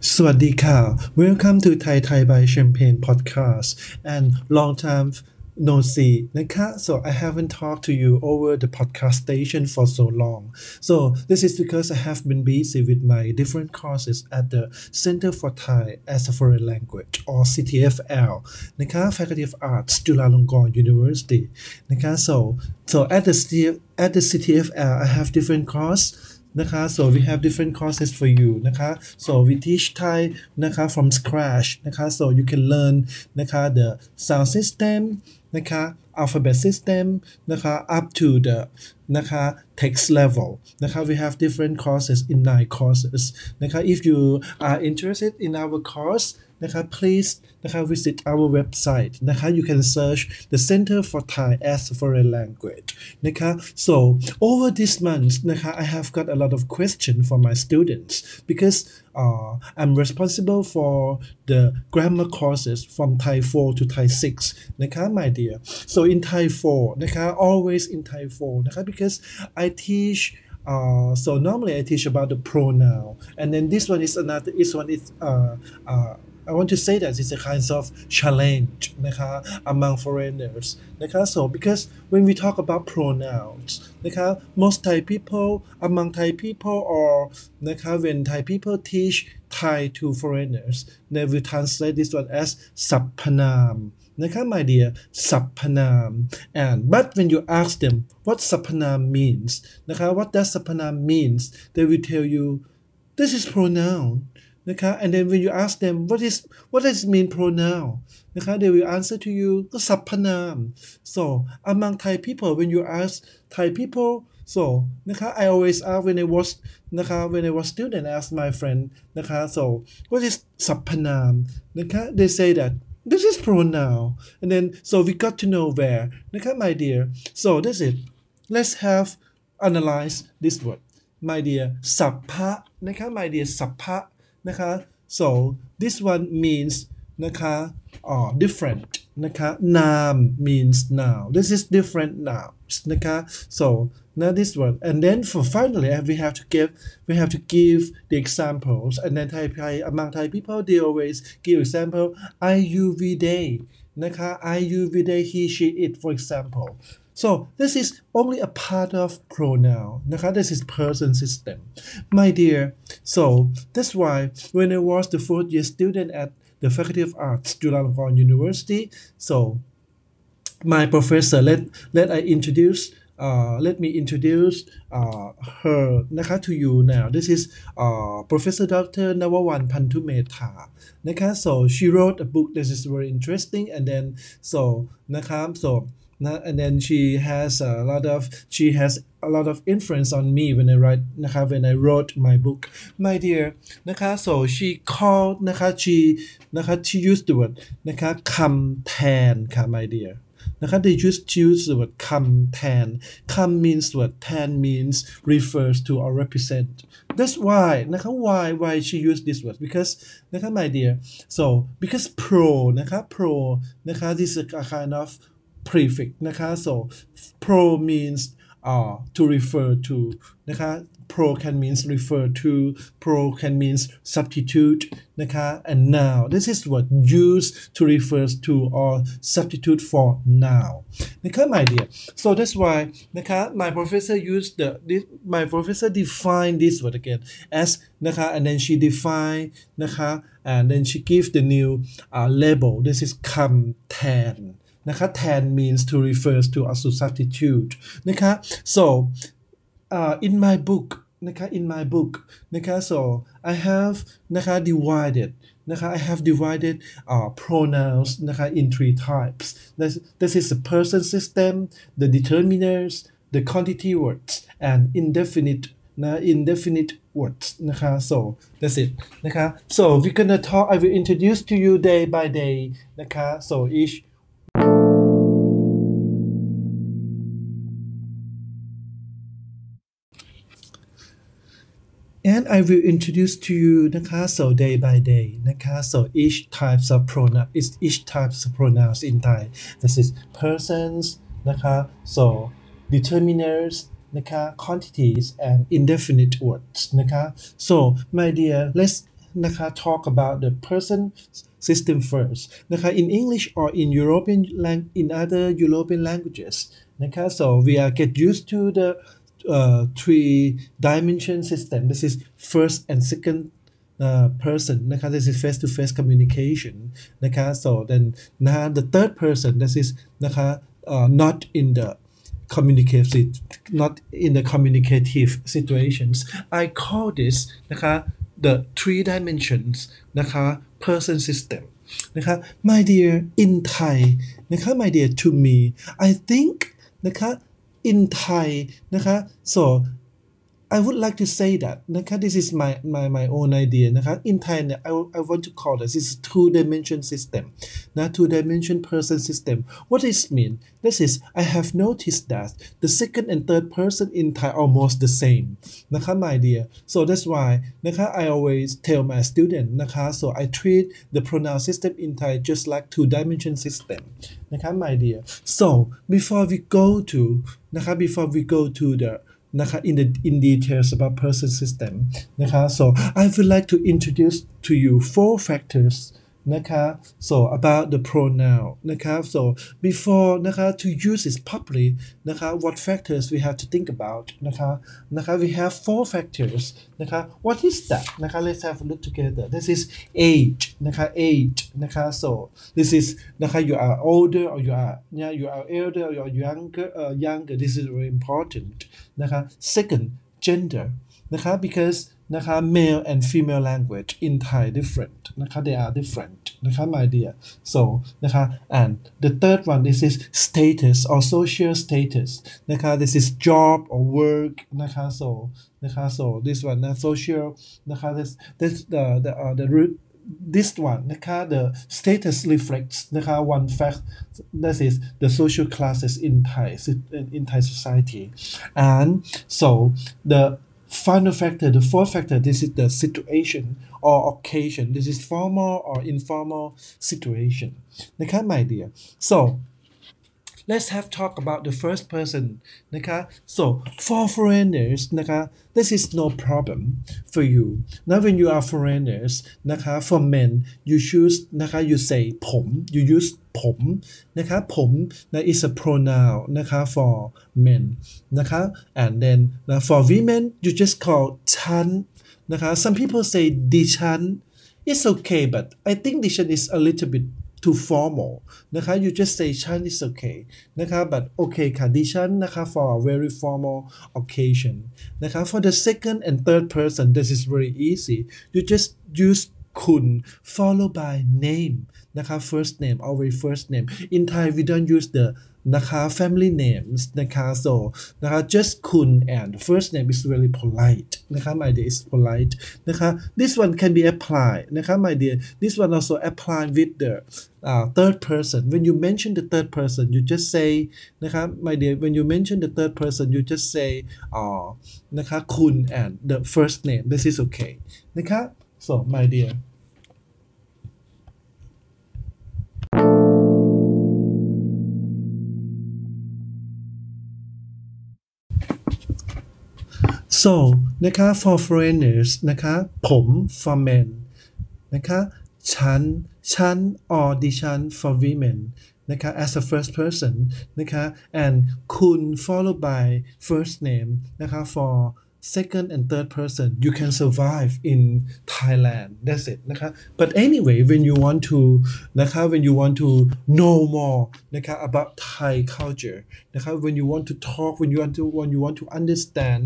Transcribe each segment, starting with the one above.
Swadika, welcome to Thai Thai by Champagne podcast and long time no see, Nika. So I haven't talked to you over the podcast station for so long. So this is because I have been busy with my different courses at the Center for Thai as a Foreign Language or CTFL, Nika Faculty of Arts, Chulalongkorn University, นะคะ So so at the at the CTFL, I have different courses นะคะ so we have different courses for you นะคะ so we teach Thai นะคะ from scratch นะคะ so you can learn นะคะ the sound system นะคะ alphabet system นะคะ up to the นะคะ text level นะคะ we have different courses in nine courses นะคะ if you are interested in our course นะคะ please นะคะ visit our website นะคะ you can search the Center for Thai as a foreign language นะคะ so over this month นะคะ I have got a lot of questions from my students because uh, I'm responsible for the grammar courses from Thai 4 to Thai 6 นะคะ my dear so in Thai 4นะคะ always in Thai 4นะคะ because I teach uh, so normally I teach about the pronoun, and then this one is another. This one is uh, uh, I want to say that it's a kind of challenge นะคะ among foreigners นะคะ so because when we talk about pronouns นะคะ most Thai people among Thai people or นะคะ when Thai people teach Thai to foreigners they will translate this one as สรรพนามนะคะ my dear สรรพนาม and but when you ask them what สรรพนาม means นะคะ what does สรรพนาม means they will tell you this is pronoun นะคะ and then when you ask them what is what does it mean pronoun นะคะ they will answer to you ก็สรรพนาม so among Thai people when you ask Thai people so นะคะ I always ask when I was นะคะ when I was student I ask my friend นะคะ so what is สรรพนามนะคะ they say that this is pronoun and then so we got to know where นะคะ my dear so that's it let's have analyze this word my dear สัพพะนะคะ my dear สัพพะ นะคะ so this one means นะคะ uh, different นะคะ noun means noun this is different nouns นะคะ so now this one and then for finally we have to give we have to give the examples and then Thai, Thai among Thai people they always give example I you we they นะคะ I you we they he she it for example so this is only a part of pronoun นะคะ this is person system my dear so that's why when I was the fourth year student at the Faculty of Arts Chulalongkorn University so my professor let let I introduce uh, let me introduce uh, herนะคะ to you now this is uh, Professor Dr. Navawan Pantumethaนะคะ so she wrote a book that is very interesting and then so นะคะ so na- and then she has a lot of she has a lot of influence on me when I write นะคะ when I wrote my book my dear นะคะ so she called นะคะ she นะคะ she used the word นะคะคำแทนค่ะ my dear นะคะ they just choose the word คำแทนคำ means word แทน means refers to or represent that's why นะคะ why why she used this word because นะคะ my dear so because pro นะคะ pro นะคะ this is a kind of prefix นะคะ so pro means uh, to refer to นะคะ pro can means refer to pro can means substitute นะคะ and now this is what used to refers to or substitute for now นะคะ my dear so that's why นะคะ my professor used the this, my professor defined this word again as นะคะ and then she define นะคะ and then she give the new uh, label this is คำแทน นะคะ tan means to refers to as to substitute นะคะ so uh, in my book นะคะ in my book นะคะ so I have นะคะ divided นะคะ I have divided uh, pronouns นะคะ in three types this, this is the person system the determiners the quantity words and indefinite นะ indefinite words นะคะ so that's it นะคะ so we're gonna talk I will introduce to you day by day นะคะ so each I will introduce to you นะคะ so day by day นะคะ so each types of pronoun is each types of pronouns in Thai this is persons นะคะ so determiners นะคะ quantities and indefinite words นะคะ so my dear let's นะคะ talk about the person system first นะคะ in English or in European lang in other European languages นะคะ so we are get used to the uh, three dimension system this is first and second uh, person นะคะ this is face to face communication นะคะ so then นะคะ the third person this is นะคะ uh, not in the communicative not in the communicative situations I call this นะคะ the three dimensions นะคะ person system นะคะ my dear in Thai นะคะ my dear to me I think นะคะ in Thai นะคะ so I would like to say that นะคะ this is my my my own idea นะคะ in Thai เนี่ย I, I want to call this is two dimension system นะ two dimension person system what does it mean this is I have noticed that the second and third person in Thai almost the same นะคะ my dear so that's why นะคะ I always tell my student นะคะ so I treat the pronoun system in Thai just like two dimension system นะคะ my dear so before we go to นะคะ before we go to the นะคะ in the in details about person system นะคะ so I would like to introduce to you four factors นะคะ so about the pronoun นะคะ so before นะคะ to use it properly นะคะ what factors we have to think about นะคะ นะคะ we have four factors นะคะ what is that นะคะ let's have a look together this is age นะคะ age นะคะ so this is นะคะ you are older or you are yeah you are elder or you are younger uh, younger this is very important นะคะ Second, gender because male and female language in Thai different they are different my dear so and the third one this is status or social status this is job or work so so this one social this, this the the, uh, the root this one นะคะ the status reflects นะคะ one fact that is the social classes in Thai in Thai society and so the final factor the fourth factor this is the situation or occasion this is formal or informal situation นะคะ my dear so let's have talk about the first person นะคะ so for foreigners นะคะ this is no problem for you now when you are foreigners นะคะ for men you choose นะคะ you say ผม you use ผมนะคะ ผมนะ is a pronoun นะคะ for men นะคะ and then นะ for women you just call ฉันนะคะ some people say ดิฉัน it's okay but I think ดิฉัน is a little bit too formal นะคะ you just say ฉัน is okay นะคะ but okay ค่ะดิฉันนะคะ for a very formal occasion นะคะ for the second and third person this is very easy you just use คุณ followed by name นะคะ first name always first name in Thai we don't use the นะคะ family names นะคะ so นะคะ just คุณ and first name is really polite นะคะ my dear is polite นะคะ this one can be applied นะคะ my dear this one also apply with the uh, third person when you mention the third person you just say นะคะ my dear when you mention the third person you just say อ๋อนะคะ คุณ and the first name this is okay นะคะ so my dear So นะคะ for foreigners นะคะผม for men นะคะฉันฉัน or ดิฉัน for women นะคะ as a first person นะคะ and คุณ followed by first name นะคะ for second and third person you can survive in Thailand that's it นะคะ but anyway when you want to นะคะ when you want to know more นะคะ about Thai culture นะคะ when you want to talk when you want to when you want to understand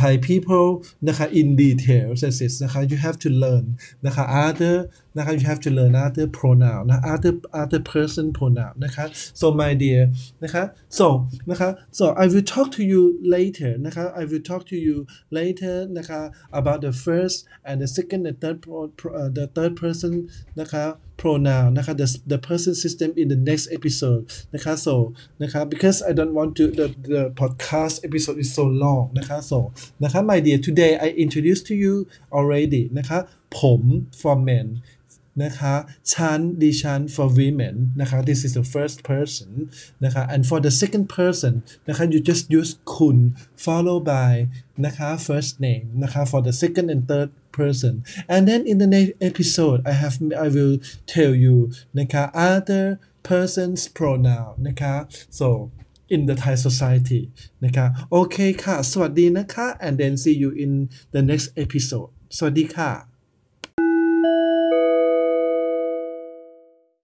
Thai people นะคะ in details that's it นะคะ you have to learn นะคะ other นะคะ you have to learn other pronoun นะ other other person pronoun นะคะ so my dear นะคะ so นะคะ so I will talk to you later นะคะ I will talk to you later นะคะ about the first and the second and third pro, pro, uh, the third person นะคะ pronoun นะคะ the the person system in the next episode นะคะ so นะคะ because I don't want to the the podcast episode is so long นะคะ so นะคะ my dear today I introduced to you already นะคะ ผม for men นะคะ ฉัน ดิฉัน for women นะคะ this is the first person นะคะ and for the second person นะคะ you just use คุณ followed by นะคะ first name นะคะ for the second and third person and then in the next episode I have I will tell you นะคะ other person's pronoun นะคะ so in the Thai society นะคะโอเคค่ะ สวัสดีนะคะ and then see you in the next episode สวัสดีค่ะ